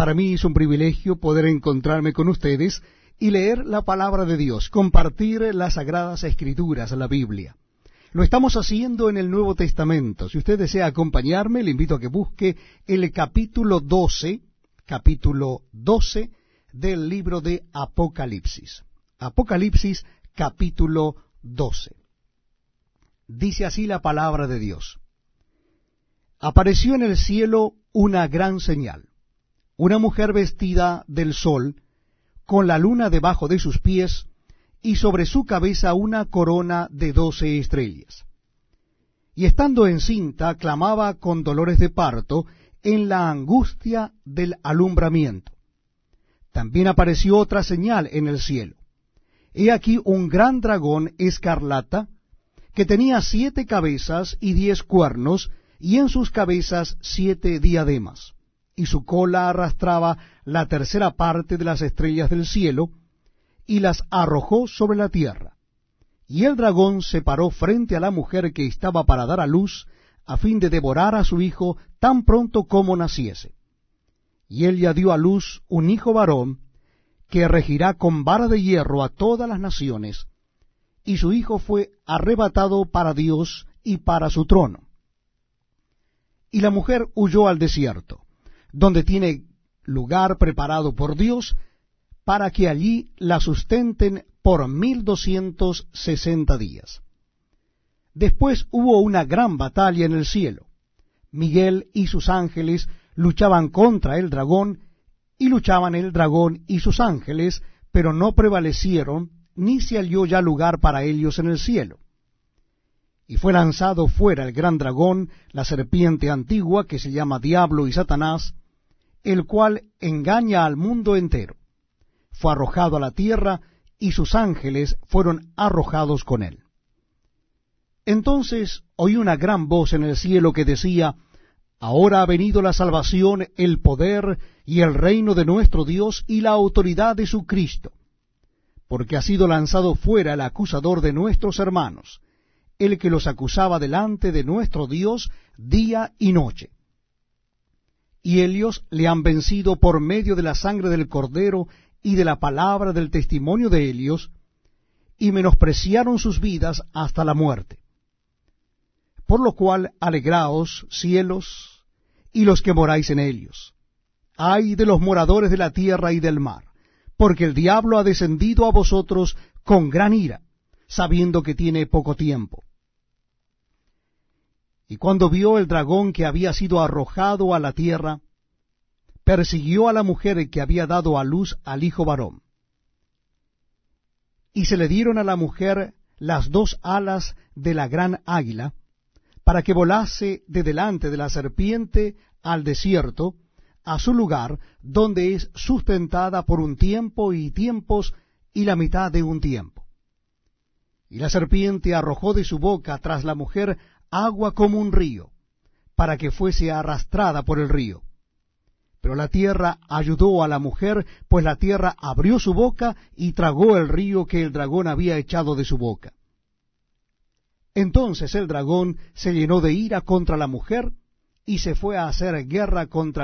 Para mí es un privilegio poder encontrarme con ustedes y leer la palabra de Dios, compartir las sagradas escrituras, la Biblia. Lo estamos haciendo en el Nuevo Testamento. Si usted desea acompañarme, le invito a que busque el capítulo 12, capítulo 12 del libro de Apocalipsis. Apocalipsis, capítulo 12. Dice así la palabra de Dios. Apareció en el cielo una gran señal una mujer vestida del sol, con la luna debajo de sus pies, y sobre su cabeza una corona de doce estrellas. Y estando encinta, clamaba con dolores de parto en la angustia del alumbramiento. También apareció otra señal en el cielo. He aquí un gran dragón escarlata, que tenía siete cabezas y diez cuernos, y en sus cabezas siete diademas y su cola arrastraba la tercera parte de las estrellas del cielo, y las arrojó sobre la tierra. Y el dragón se paró frente a la mujer que estaba para dar a luz, a fin de devorar a su hijo tan pronto como naciese. Y él ya dio a luz un hijo varón, que regirá con vara de hierro a todas las naciones, y su hijo fue arrebatado para Dios y para su trono. Y la mujer huyó al desierto donde tiene lugar preparado por Dios para que allí la sustenten por mil doscientos sesenta días. Después hubo una gran batalla en el cielo. Miguel y sus ángeles luchaban contra el dragón, y luchaban el dragón y sus ángeles, pero no prevalecieron, ni se halló ya lugar para ellos en el cielo. Y fue lanzado fuera el gran dragón, la serpiente antigua, que se llama Diablo y Satanás, el cual engaña al mundo entero. Fue arrojado a la tierra, y sus ángeles fueron arrojados con él. Entonces oí una gran voz en el cielo que decía, Ahora ha venido la salvación, el poder y el reino de nuestro Dios y la autoridad de su Cristo, porque ha sido lanzado fuera el acusador de nuestros hermanos, el que los acusaba delante de nuestro Dios día y noche y ellos le han vencido por medio de la sangre del cordero y de la palabra del testimonio de ellos, y menospreciaron sus vidas hasta la muerte. Por lo cual, alegraos, cielos, y los que moráis en ellos. Ay de los moradores de la tierra y del mar, porque el diablo ha descendido a vosotros con gran ira, sabiendo que tiene poco tiempo. Y cuando vio el dragón que había sido arrojado a la tierra, persiguió a la mujer que había dado a luz al hijo varón. Y se le dieron a la mujer las dos alas de la gran águila, para que volase de delante de la serpiente al desierto, a su lugar, donde es sustentada por un tiempo y tiempos y la mitad de un tiempo. Y la serpiente arrojó de su boca tras la mujer agua como un río, para que fuese arrastrada por el río. Pero la tierra ayudó a la mujer, pues la tierra abrió su boca y tragó el río que el dragón había echado de su boca. Entonces el dragón se llenó de ira contra la mujer y se fue a hacer guerra contra